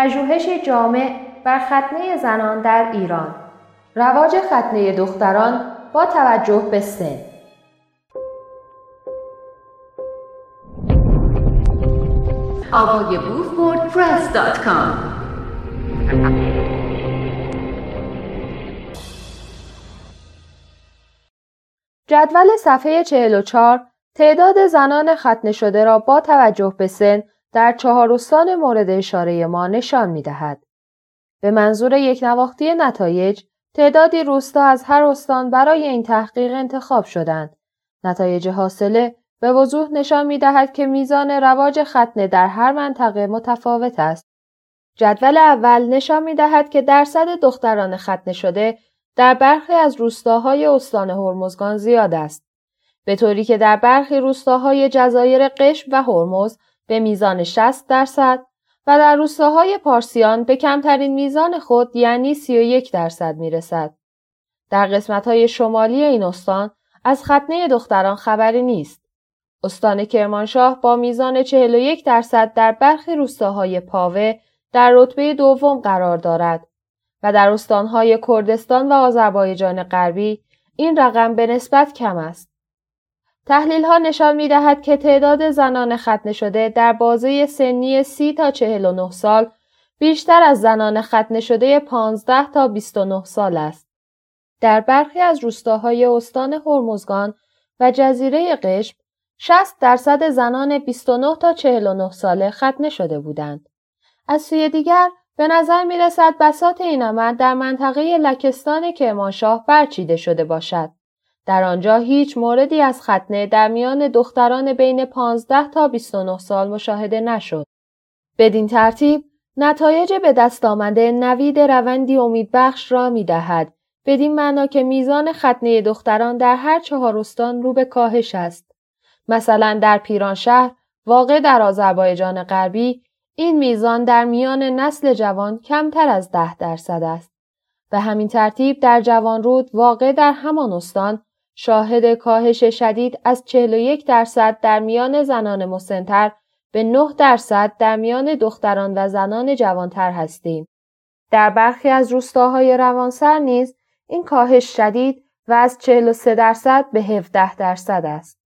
پژوهشی جامع بر ختنه زنان در ایران. رواج ختنه دختران با توجه به سن. جدول صفحه 44 تعداد زنان ختنه شده را با توجه به سن در چهار استان مورد اشاره ما نشان می دهد. به منظور یک نواختی نتایج تعدادی روستا از هر استان برای این تحقیق انتخاب شدند. نتایج حاصله به وضوح نشان می دهد که میزان رواج ختنه در هر منطقه متفاوت است. جدول اول نشان می دهد که درصد دختران ختنه شده در برخی از روستاهای استان هرمزگان زیاد است. به طوری که در برخی روستاهای جزایر قشم و هرمز به میزان 60 درصد و در روستاهای پارسیان به کمترین میزان خود یعنی 31 درصد می رسد. در قسمت های شمالی این استان از ختنه دختران خبری نیست. استان کرمانشاه با میزان 41 درصد در برخی روستاهای پاوه در رتبه دوم قرار دارد و در استانهای کردستان و آذربایجان غربی این رقم به نسبت کم است. تحلیل ها نشان می دهد که تعداد زنان ختنه شده در بازه سنی 30 تا 49 سال بیشتر از زنان ختنه شده 15 تا 29 سال است. در برخی از روستاهای استان هرمزگان و جزیره قشم 60 درصد زنان 29 تا 49 ساله ختنه شده بودند. از سوی دیگر به نظر می رسد بسات این عمل در منطقه لکستان کرمانشاه برچیده شده باشد. در آنجا هیچ موردی از ختنه در میان دختران بین 15 تا 29 سال مشاهده نشد. بدین ترتیب نتایج به دست آمده نوید روندی امیدبخش را می دهد. بدین معنا که میزان ختنه دختران در هر چهار استان رو به کاهش است. مثلا در پیرانشهر واقع در آذربایجان غربی این میزان در میان نسل جوان کمتر از ده درصد است. به همین ترتیب در جوانرود واقع در همان استان شاهد کاهش شدید از 41 درصد در میان زنان مسنتر به 9 درصد در میان دختران و زنان جوانتر هستیم. در برخی از روستاهای روانسر نیز این کاهش شدید و از 43 درصد به 17 درصد است.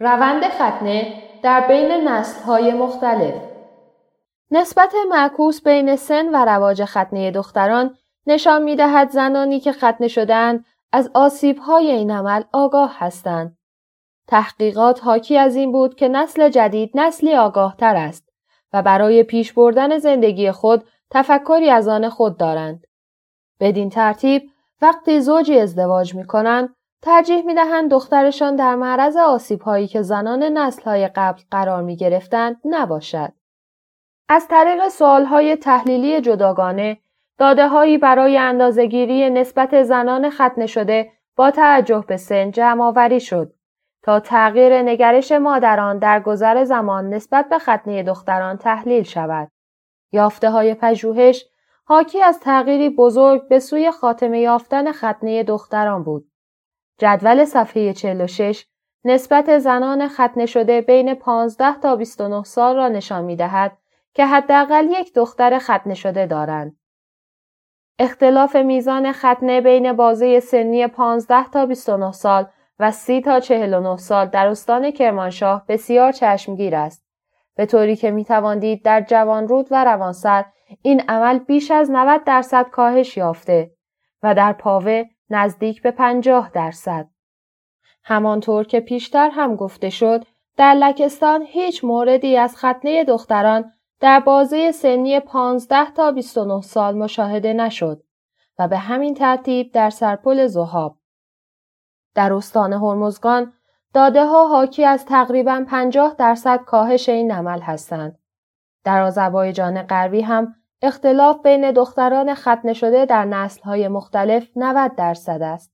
روند ختنه در بین نسل‌های مختلف نسبت معکوس بین سن و رواج ختنه دختران نشان می دهد زنانی که ختنه شدند از آسیب های این عمل آگاه هستند. تحقیقات حاکی از این بود که نسل جدید نسلی آگاه تر است و برای پیش بردن زندگی خود تفکری از آن خود دارند. بدین ترتیب وقتی زوجی ازدواج می کنند ترجیح می دهند دخترشان در معرض آسیب هایی که زنان نسل های قبل قرار می گرفتند نباشد. از طریق سوال های تحلیلی جداگانه داده هایی برای اندازهگیری نسبت زنان ختنه شده با توجه به سن جمع آوری شد تا تغییر نگرش مادران در گذر زمان نسبت به ختنه دختران تحلیل شود. یافته های پژوهش حاکی از تغییری بزرگ به سوی خاتمه یافتن ختنه دختران بود. جدول صفحه 46 نسبت زنان ختنه شده بین 15 تا 29 سال را نشان می دهد که حداقل یک دختر ختنه شده دارند. اختلاف میزان ختنه بین بازه سنی 15 تا 29 سال و 30 تا 49 سال در استان کرمانشاه بسیار چشمگیر است. به طوری که می تواندید در جوانرود و روانسر این عمل بیش از 90 درصد کاهش یافته و در پاوه نزدیک به 50 درصد. همانطور که پیشتر هم گفته شد در لکستان هیچ موردی از ختنه دختران در بازه سنی 15 تا 29 سال مشاهده نشد و به همین ترتیب در سرپل زهاب. در استان هرمزگان داده ها حاکی از تقریبا 50 درصد کاهش این عمل هستند. در آذربایجان غربی هم اختلاف بین دختران ختنه شده در نسل های مختلف 90 درصد است.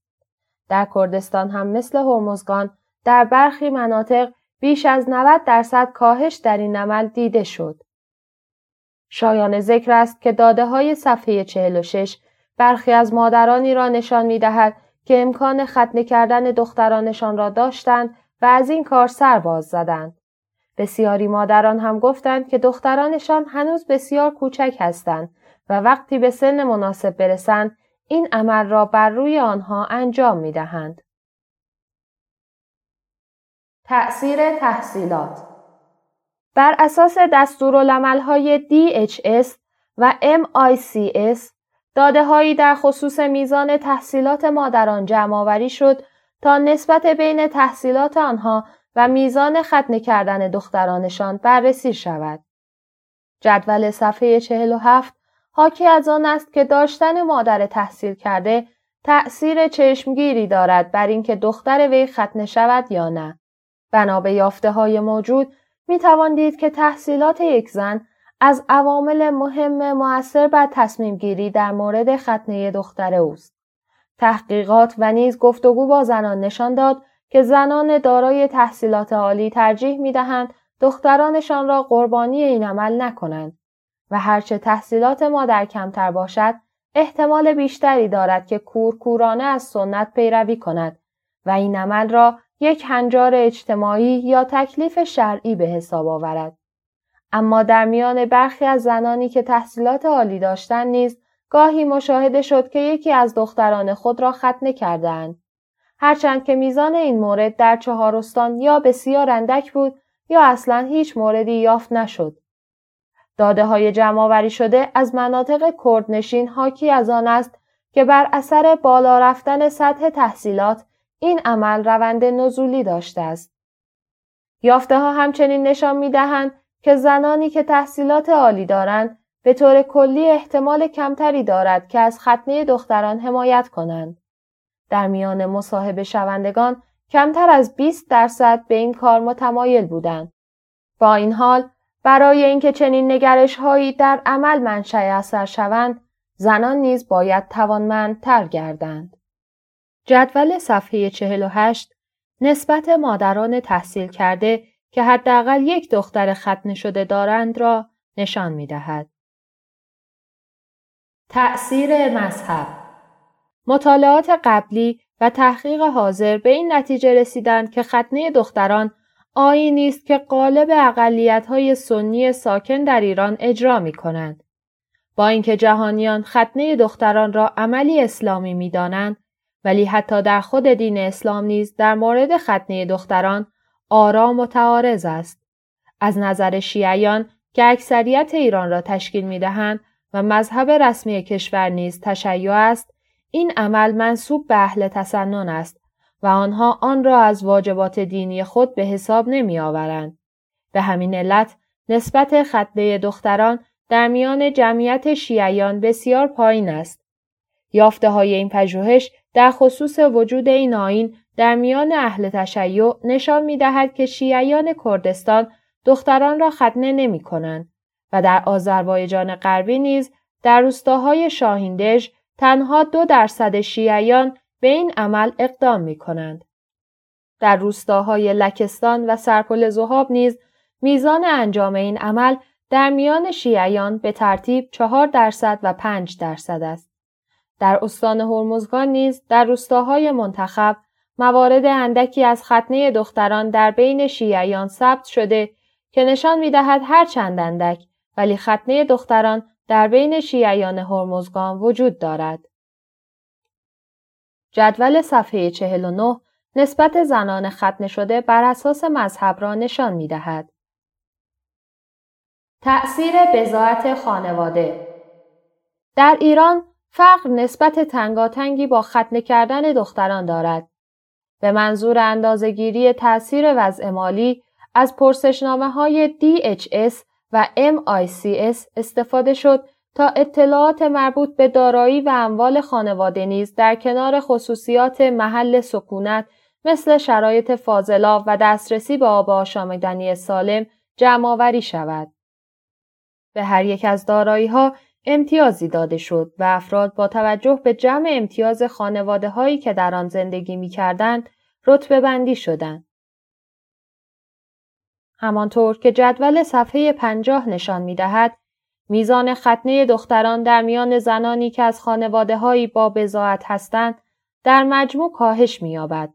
در کردستان هم مثل هرمزگان در برخی مناطق بیش از 90 درصد کاهش در این عمل دیده شد. شایان ذکر است که داده های صفحه 46 برخی از مادرانی را نشان می دهد که امکان ختنه کردن دخترانشان را داشتند و از این کار سر باز زدند. بسیاری مادران هم گفتند که دخترانشان هنوز بسیار کوچک هستند و وقتی به سن مناسب برسند این عمل را بر روی آنها انجام می دهند. تأثیر تحصیلات بر اساس دستورالعملهای DHS و MICS داده هایی در خصوص میزان تحصیلات مادران جمع شد تا نسبت بین تحصیلات آنها و میزان ختنه کردن دخترانشان بررسی شود. جدول صفحه 47 حاکی از آن است که داشتن مادر تحصیل کرده تأثیر چشمگیری دارد بر اینکه دختر وی ختنه شود یا نه. بنا به یافته های موجود می توان دید که تحصیلات یک زن از عوامل مهم موثر بر تصمیم گیری در مورد ختنه دختر اوست. تحقیقات و نیز گفتگو با زنان نشان داد که زنان دارای تحصیلات عالی ترجیح می دهند دخترانشان را قربانی این عمل نکنند و هرچه تحصیلات مادر کمتر باشد احتمال بیشتری دارد که کورکورانه از سنت پیروی کند و این عمل را یک هنجار اجتماعی یا تکلیف شرعی به حساب آورد. اما در میان برخی از زنانی که تحصیلات عالی داشتند نیز گاهی مشاهده شد که یکی از دختران خود را ختنه کردند. هرچند که میزان این مورد در چهارستان یا بسیار اندک بود یا اصلا هیچ موردی یافت نشد. داده های شده از مناطق کردنشین حاکی از آن است که بر اثر بالا رفتن سطح تحصیلات این عمل روند نزولی داشته است. یافته ها همچنین نشان می دهند که زنانی که تحصیلات عالی دارند به طور کلی احتمال کمتری دارد که از ختنه دختران حمایت کنند. در میان مصاحبه شوندگان کمتر از 20 درصد به این کار متمایل بودند. با این حال برای اینکه چنین نگرش هایی در عمل منشأ اثر شوند زنان نیز باید توانمندتر گردند. جدول صفحه 48 نسبت مادران تحصیل کرده که حداقل یک دختر ختنه شده دارند را نشان می دهد. تأثیر مذهب مطالعات قبلی و تحقیق حاضر به این نتیجه رسیدند که ختنه دختران آینی است که قالب اقلیت های سنی ساکن در ایران اجرا می کنند. با اینکه جهانیان ختنه دختران را عملی اسلامی می دانند، ولی حتی در خود دین اسلام نیز در مورد ختنه دختران آرا متعارض است. از نظر شیعیان که اکثریت ایران را تشکیل می دهند و مذهب رسمی کشور نیز تشیع است، این عمل منصوب به اهل تسنن است و آنها آن را از واجبات دینی خود به حساب نمی آورند. به همین علت نسبت ختنه دختران در میان جمعیت شیعیان بسیار پایین است. یافته های این پژوهش در خصوص وجود این آین در میان اهل تشیع نشان می دهد که شیعیان کردستان دختران را ختنه نمی کنند و در آذربایجان غربی نیز در روستاهای شاهیندژ تنها دو درصد شیعیان به این عمل اقدام می کنند. در روستاهای لکستان و سرپل زهاب نیز میزان انجام این عمل در میان شیعیان به ترتیب چهار درصد و پنج درصد است. در استان هرمزگان نیز در روستاهای منتخب موارد اندکی از ختنه دختران در بین شیعیان ثبت شده که نشان می‌دهد هر چند اندک ولی ختنه دختران در بین شیعیان هرمزگان وجود دارد. جدول صفحه 49 نسبت زنان ختنه شده بر اساس مذهب را نشان می دهد. تأثیر بزاعت خانواده در ایران فقر نسبت تنگاتنگی با ختنه کردن دختران دارد. به منظور اندازهگیری تأثیر وضع مالی از پرسشنامه های DHS و MICS استفاده شد تا اطلاعات مربوط به دارایی و اموال خانواده نیز در کنار خصوصیات محل سکونت مثل شرایط فاضلاب و دسترسی به آب آشامدنی سالم جمعآوری شود. به هر یک از دارایی ها امتیازی داده شد و افراد با توجه به جمع امتیاز خانواده هایی که در آن زندگی می کردند رتبه بندی شدند. همانطور که جدول صفحه پنجاه نشان می دهد، میزان ختنه دختران در میان زنانی که از خانواده هایی با بزاعت هستند در مجموع کاهش می‌یابد.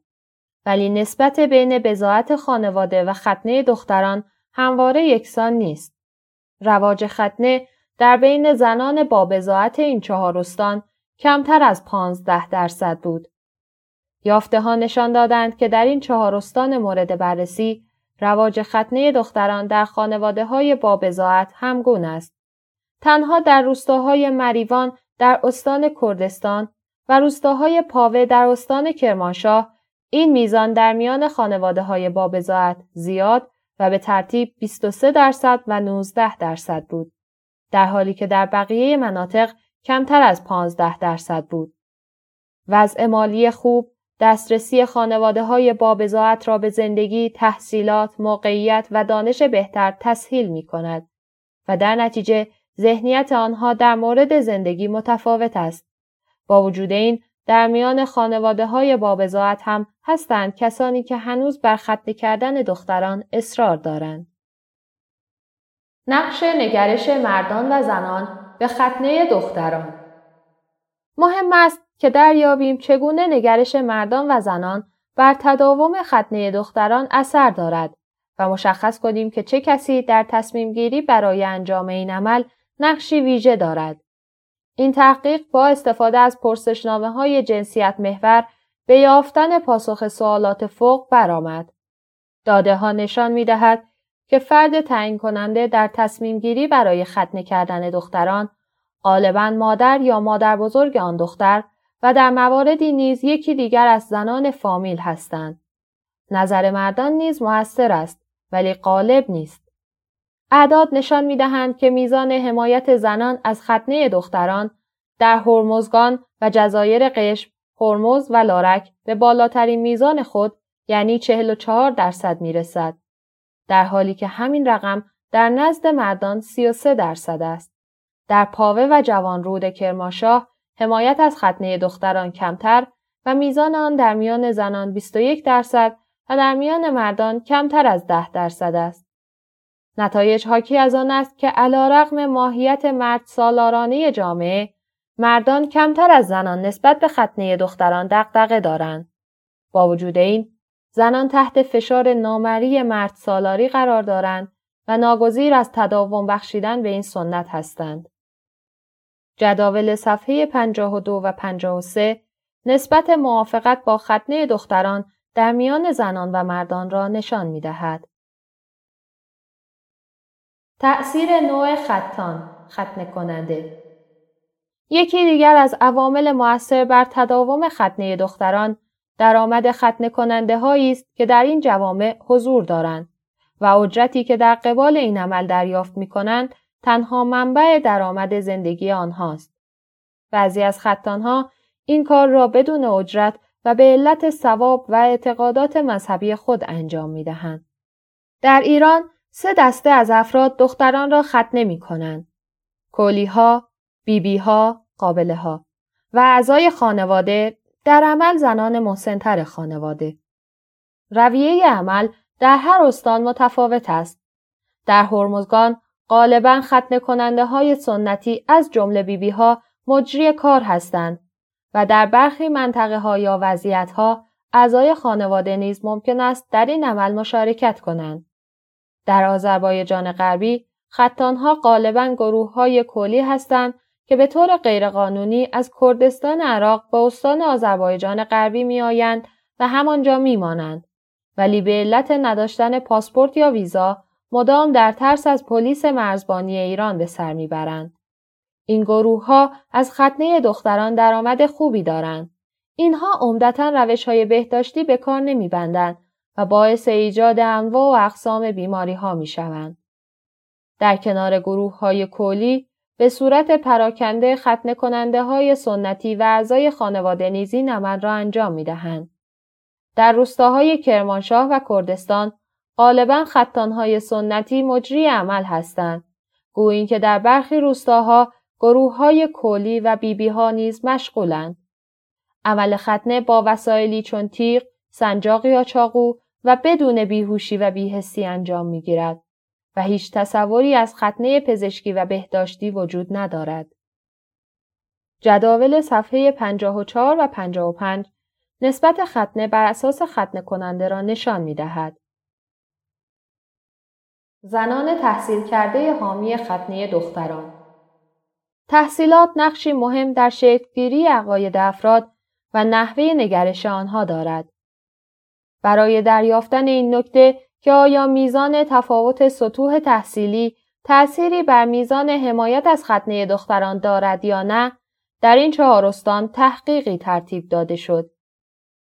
ولی نسبت بین بزاعت خانواده و ختنه دختران همواره یکسان نیست. رواج ختنه در بین زنان با بزاعت این چهار استان کمتر از پانزده درصد بود. یافته ها نشان دادند که در این چهار استان مورد بررسی رواج ختنه دختران در خانواده های با بزاعت همگون است. تنها در روستاهای مریوان در استان کردستان و روستاهای پاوه در استان کرمانشاه این میزان در میان خانواده های با بزاعت زیاد و به ترتیب 23 درصد و 19 درصد بود. در حالی که در بقیه مناطق کمتر از 15 درصد بود. وضع مالی خوب، دسترسی خانواده های بابزاعت را به زندگی، تحصیلات، موقعیت و دانش بهتر تسهیل می کند و در نتیجه ذهنیت آنها در مورد زندگی متفاوت است. با وجود این در میان خانواده های بابزاعت هم هستند کسانی که هنوز بر ختنه کردن دختران اصرار دارند. نقش نگرش مردان و زنان به ختنه دختران مهم است که دریابیم چگونه نگرش مردان و زنان بر تداوم ختنه دختران اثر دارد و مشخص کنیم که چه کسی در تصمیم گیری برای انجام این عمل نقشی ویژه دارد. این تحقیق با استفاده از پرسشنامه های جنسیت محور به یافتن پاسخ سوالات فوق برآمد. داده ها نشان می دهد که فرد تعیین کننده در تصمیم گیری برای ختنه کردن دختران غالبا مادر یا مادر بزرگ آن دختر و در مواردی نیز یکی دیگر از زنان فامیل هستند. نظر مردان نیز موثر است ولی غالب نیست. اعداد نشان می دهند که میزان حمایت زنان از ختنه دختران در هرمزگان و جزایر قشم، هرمز و لارک به بالاترین میزان خود یعنی 44 درصد می رسد. در حالی که همین رقم در نزد مردان 33 درصد است. در پاوه و جوانرود کرماشاه حمایت از ختنه دختران کمتر و میزان آن در میان زنان 21 درصد و در میان مردان کمتر از 10 درصد است. نتایج حاکی از آن است که علا رقم ماهیت مرد سالارانه جامعه مردان کمتر از زنان نسبت به ختنه دختران دقدقه دارند. با وجود این زنان تحت فشار نامری مرد سالاری قرار دارند و ناگزیر از تداوم بخشیدن به این سنت هستند. جداول صفحه 52 و 53 نسبت موافقت با ختنه دختران در میان زنان و مردان را نشان می دهد. تأثیر نوع خطان ختنه کننده یکی دیگر از عوامل مؤثر بر تداوم ختنه دختران درآمد ختنه کننده هایی است که در این جوامع حضور دارند و اجرتی که در قبال این عمل دریافت می کنند تنها منبع درآمد زندگی آنهاست. بعضی از ختانها این کار را بدون اجرت و به علت ثواب و اعتقادات مذهبی خود انجام می دهند. در ایران سه دسته از افراد دختران را ختنه می کنند. کولی ها، بیبی ها، قابله ها و اعضای خانواده در عمل زنان محسنتر خانواده. رویه عمل در هر استان متفاوت است. در هرمزگان غالبا ختنه کننده های سنتی از جمله بیبی ها مجری کار هستند و در برخی منطقه ها یا وضعیت ها اعضای خانواده نیز ممکن است در این عمل مشارکت کنند. در آذربایجان غربی ختانها غالبا گروه های کلی هستند که به طور غیرقانونی از کردستان عراق به استان آذربایجان غربی میآیند و همانجا میمانند ولی به علت نداشتن پاسپورت یا ویزا مدام در ترس از پلیس مرزبانی ایران به سر می‌برند. این گروه ها از ختنه دختران درآمد خوبی دارند. اینها عمدتا روش های بهداشتی به کار نمیبندند و باعث ایجاد انواع و اقسام بیماری ها می شوند. در کنار گروه های کلی به صورت پراکنده ختنه کننده های سنتی و اعضای خانواده نیزی نمد را انجام می دهند. در روستاهای کرمانشاه و کردستان غالبا ختانهای سنتی مجری عمل هستند. گویی که در برخی روستاها گروه های کولی و بیبی ها نیز مشغولند. عمل ختنه با وسایلی چون تیغ، سنجاق یا چاقو و بدون بیهوشی و بیهستی انجام می گیرد و هیچ تصوری از ختنه پزشکی و بهداشتی وجود ندارد. جداول صفحه 54 و 55 نسبت ختنه بر اساس ختنه کننده را نشان می دهد. زنان تحصیل کرده حامی ختنه دختران تحصیلات نقشی مهم در شکلگیری عقاید افراد و نحوه نگرش آنها دارد. برای دریافتن این نکته که آیا میزان تفاوت سطوح تحصیلی تأثیری بر میزان حمایت از ختنه دختران دارد یا نه، در این چهار استان تحقیقی ترتیب داده شد.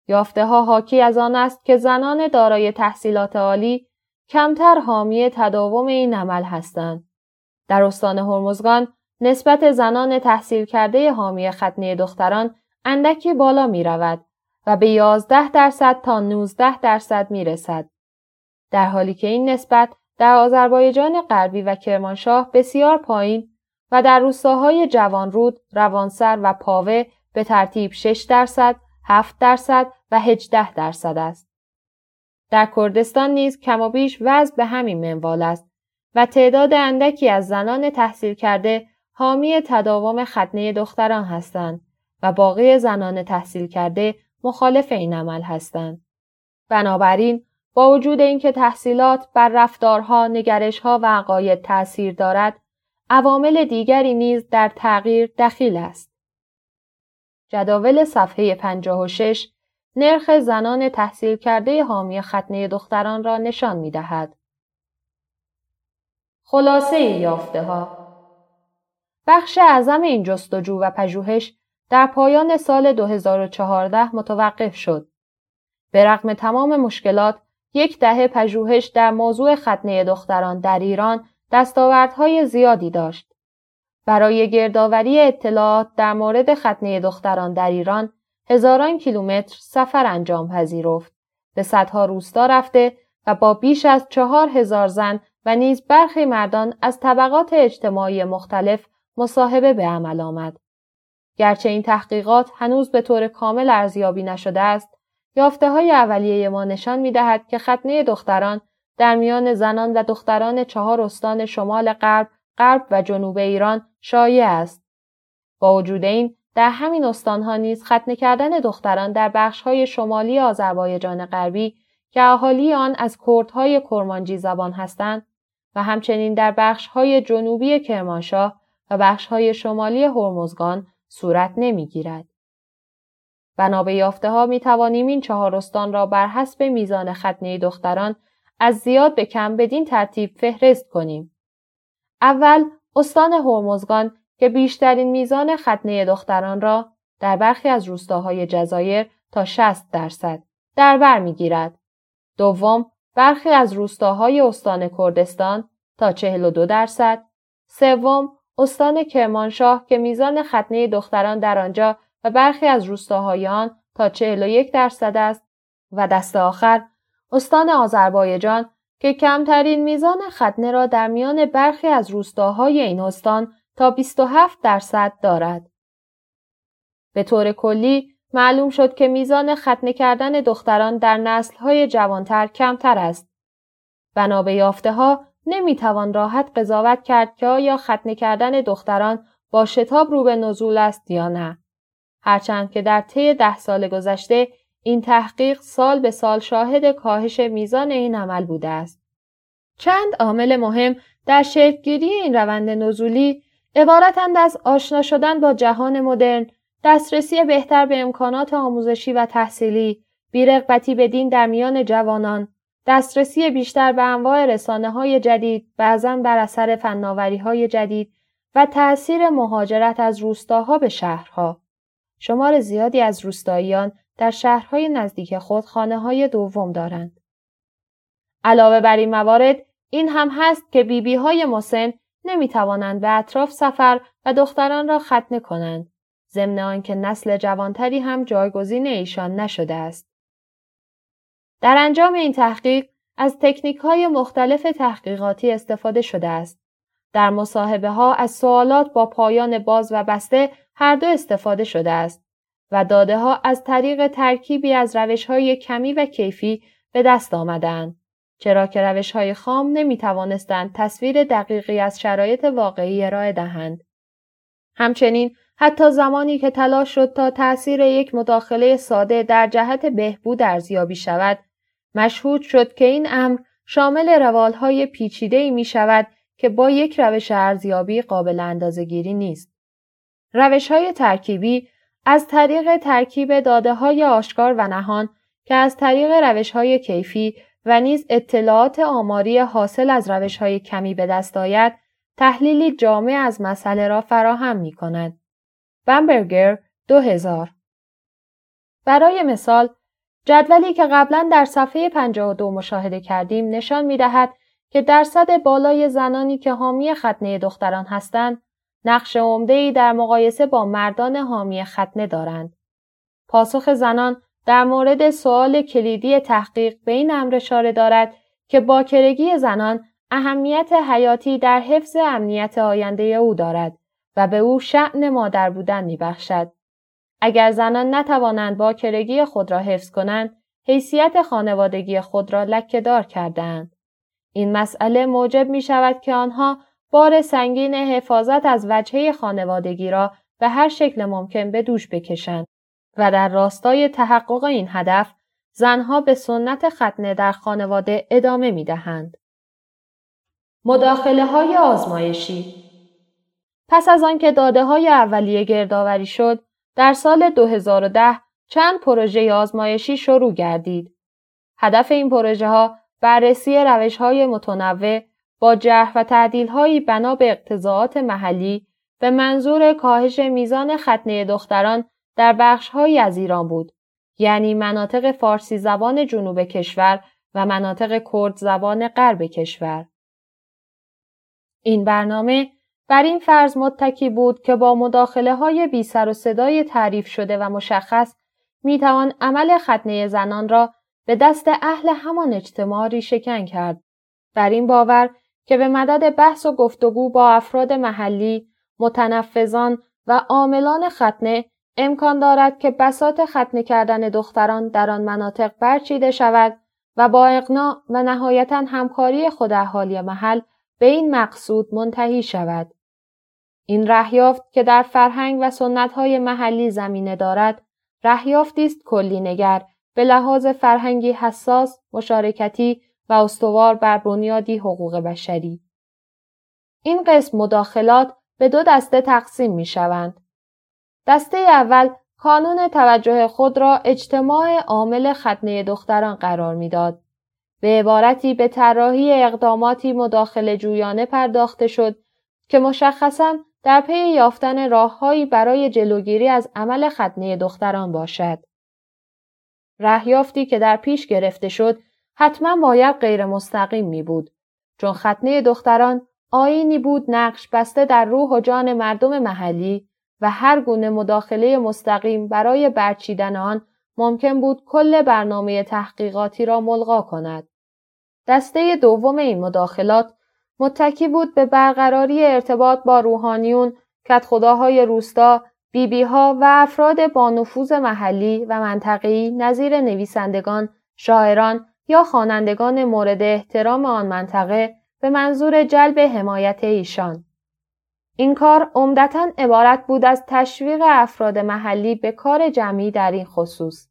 یافته ها حاکی از آن است که زنان دارای تحصیلات عالی کمتر حامی تداوم این عمل هستند. در استان هرمزگان نسبت زنان تحصیل کرده حامی ختنه دختران اندکی بالا می رود و به 11 درصد تا 19 درصد می رسد. در حالی که این نسبت در آذربایجان غربی و کرمانشاه بسیار پایین و در روستاهای جوانرود، روانسر و پاوه به ترتیب 6 درصد، 7 درصد و 18 درصد است. در کردستان نیز کمابیش وضع به همین منوال است و تعداد اندکی از زنان تحصیل کرده حامی تداوم ختنه دختران هستند و باقی زنان تحصیل کرده مخالف این عمل هستند. بنابراین با وجود اینکه تحصیلات بر رفتارها، نگرشها و عقاید تأثیر دارد، عوامل دیگری نیز در تغییر دخیل است. جداول صفحه 56 نرخ زنان تحصیل کرده حامی ختنه دختران را نشان می دهد. خلاصه یافته ها بخش اعظم این جستجو و پژوهش در پایان سال 2014 متوقف شد. به رغم تمام مشکلات، یک دهه پژوهش در موضوع ختنه دختران در ایران دستاوردهای زیادی داشت. برای گردآوری اطلاعات در مورد ختنه دختران در ایران هزاران کیلومتر سفر انجام پذیرفت. به صدها روستا رفته و با بیش از چهار هزار زن و نیز برخی مردان از طبقات اجتماعی مختلف مصاحبه به عمل آمد. گرچه این تحقیقات هنوز به طور کامل ارزیابی نشده است، یافته های اولیه ما نشان می دهد که ختنه دختران در میان زنان و دختران چهار استان شمال غرب، غرب و جنوب ایران شایع است. با وجود این، در همین استانها نیز ختنه کردن دختران در بخشهای شمالی آذربایجان غربی که اهالی آن از کردهای کرمانجی زبان هستند و همچنین در بخشهای جنوبی کرمانشاه و بخشهای شمالی هرمزگان صورت نمی‌گیرد. بنا به یافته ها می توانیم این چهار استان را بر حسب میزان ختنه دختران از زیاد به کم بدین ترتیب فهرست کنیم. اول استان هرمزگان که بیشترین میزان ختنه دختران را در برخی از روستاهای جزایر تا 60 درصد در بر می‌گیرد. دوم برخی از روستاهای استان کردستان تا 42 درصد. سوم استان کرمانشاه که میزان ختنه دختران در آنجا و برخی از روستاهای آن تا 41 درصد است و دست آخر استان آذربایجان که کمترین میزان ختنه را در میان برخی از روستاهای این استان تا 27 درصد دارد. به طور کلی معلوم شد که میزان ختنه کردن دختران در نسلهای جوانتر کمتر است. بنا به یافته ها نمی‌توان راحت قضاوت کرد که آیا ختنه کردن دختران با شتاب رو به نزول است یا نه. هرچند که در طی ده سال گذشته این تحقیق سال به سال شاهد کاهش میزان این عمل بوده است. چند عامل مهم در شکلگیری این روند نزولی عبارتند از آشنا شدن با جهان مدرن، دسترسی بهتر به امکانات آموزشی و تحصیلی، بیرغبتی به دین در میان جوانان، دسترسی بیشتر به انواع رسانه های جدید، بعضا بر اثر فناوری های جدید و تأثیر مهاجرت از روستاها به شهرها. شمار زیادی از روستاییان در شهرهای نزدیک خود خانه های دوم دارند. علاوه بر این موارد، این هم هست که بیبی های مسن نمی توانند به اطراف سفر و دختران را ختنه کنند. ضمن آنکه نسل جوانتری هم جایگزین ایشان نشده است. در انجام این تحقیق از تکنیک های مختلف تحقیقاتی استفاده شده است. در مصاحبه ها از سوالات با پایان باز و بسته هر دو استفاده شده است و داده ها از طریق ترکیبی از روش های کمی و کیفی به دست آمدند. چرا که روش های خام نمی توانستند تصویر دقیقی از شرایط واقعی ارائه دهند. همچنین حتی زمانی که تلاش شد تا تأثیر یک مداخله ساده در جهت بهبود ارزیابی شود، مشهود شد که این امر شامل روالهای پیچیده ای می شود که با یک روش ارزیابی قابل اندازهگیری نیست. روش های ترکیبی از طریق ترکیب داده های آشکار و نهان که از طریق روش های کیفی و نیز اطلاعات آماری حاصل از روش های کمی به دست آید تحلیلی جامع از مسئله را فراهم می کند. بمبرگر 2000 برای مثال جدولی که قبلا در صفحه 52 مشاهده کردیم نشان می دهد که درصد بالای زنانی که حامی ختنه دختران هستند نقش ای در مقایسه با مردان حامی ختنه دارند. پاسخ زنان در مورد سوال کلیدی تحقیق به این امر اشاره دارد که باکرگی زنان اهمیت حیاتی در حفظ امنیت آینده او دارد و به او شعن مادر بودن می بخشد. اگر زنان نتوانند باکرگی خود را حفظ کنند، حیثیت خانوادگی خود را لکهدار کردهاند. این مسئله موجب می شود که آنها بار سنگین حفاظت از وجهه خانوادگی را به هر شکل ممکن به دوش بکشند و در راستای تحقق این هدف زنها به سنت ختنه در خانواده ادامه می دهند. مداخله های آزمایشی پس از آنکه داده های اولیه گردآوری شد، در سال 2010 چند پروژه آزمایشی شروع گردید. هدف این پروژه ها بررسی روش های متنوع با جرح و تعدیل هایی بنا به اقتضاعات محلی به منظور کاهش میزان ختنه دختران در بخش از ایران بود یعنی مناطق فارسی زبان جنوب کشور و مناطق کرد زبان غرب کشور. این برنامه بر این فرض متکی بود که با مداخله های بی سر و صدای تعریف شده و مشخص می توان عمل ختنه زنان را به دست اهل همان اجتماع شکن کرد. بر این باور که به مدد بحث و گفتگو با افراد محلی، متنفذان و عاملان ختنه امکان دارد که بسات ختنه کردن دختران در آن مناطق برچیده شود و با اقناع و نهایتا همکاری خود اهالی محل به این مقصود منتهی شود. این رهیافت که در فرهنگ و سنتهای محلی زمینه دارد، رهیافتی است کلی نگر به لحاظ فرهنگی حساس، مشارکتی و استوار بر بنیادی حقوق بشری. این قسم مداخلات به دو دسته تقسیم می شوند. دسته اول کانون توجه خود را اجتماع عامل ختنه دختران قرار می‌داد. به عبارتی به طراحی اقداماتی مداخله جویانه پرداخته شد که مشخصا در پی یافتن راههایی برای جلوگیری از عمل ختنه دختران باشد. رهیافتی که در پیش گرفته شد حتما باید غیر مستقیم می بود چون ختنه دختران آینی بود نقش بسته در روح و جان مردم محلی و هر گونه مداخله مستقیم برای برچیدن آن ممکن بود کل برنامه تحقیقاتی را ملغا کند. دسته دوم این مداخلات متکی بود به برقراری ارتباط با روحانیون، کت خداهای روستا، بیبی ها و افراد با نفوذ محلی و منطقه‌ای نظیر نویسندگان، شاعران یا خوانندگان مورد احترام آن منطقه به منظور جلب حمایت ایشان. این کار عمدتا عبارت بود از تشویق افراد محلی به کار جمعی در این خصوص.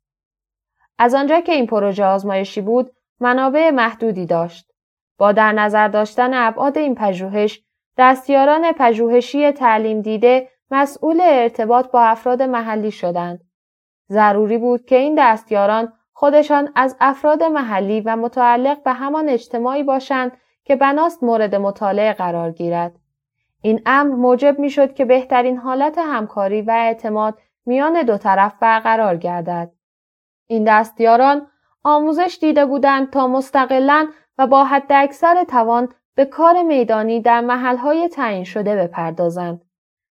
از آنجا که این پروژه آزمایشی بود، منابع محدودی داشت. با در نظر داشتن ابعاد این پژوهش، دستیاران پژوهشی تعلیم دیده مسئول ارتباط با افراد محلی شدند. ضروری بود که این دستیاران خودشان از افراد محلی و متعلق به همان اجتماعی باشند که بناست مورد مطالعه قرار گیرد. این امر موجب می شد که بهترین حالت همکاری و اعتماد میان دو طرف برقرار گردد. این دستیاران آموزش دیده بودند تا مستقلا و با حد اکثر توان به کار میدانی در محلهای تعیین شده بپردازند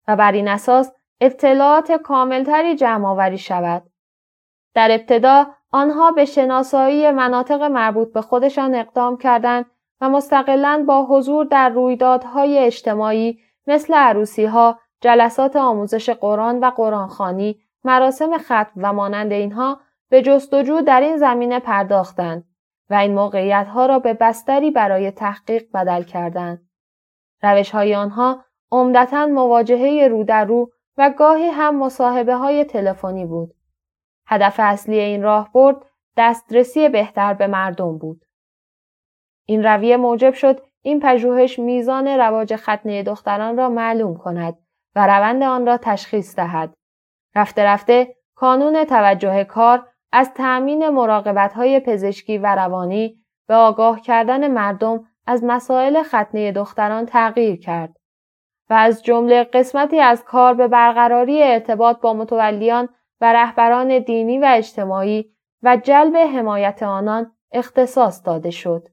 و بر این اساس اطلاعات کاملتری جمع آوری شود. در ابتدا آنها به شناسایی مناطق مربوط به خودشان اقدام کردند و مستقلا با حضور در رویدادهای اجتماعی مثل عروسی ها، جلسات آموزش قرآن و قرآنخانی، مراسم ختم و مانند اینها به جستجو در این زمینه پرداختند و این موقعیت ها را به بستری برای تحقیق بدل کردند. روش های آنها عمدتا مواجهه رو در رو و گاهی هم مصاحبه های تلفنی بود. هدف اصلی این راه برد دسترسی بهتر به مردم بود. این رویه موجب شد این پژوهش میزان رواج ختنه دختران را معلوم کند و روند آن را تشخیص دهد. رفته رفته کانون توجه کار از تأمین مراقبت های پزشکی و روانی به آگاه کردن مردم از مسائل ختنه دختران تغییر کرد و از جمله قسمتی از کار به برقراری ارتباط با متولیان و رهبران دینی و اجتماعی و جلب حمایت آنان اختصاص داده شد.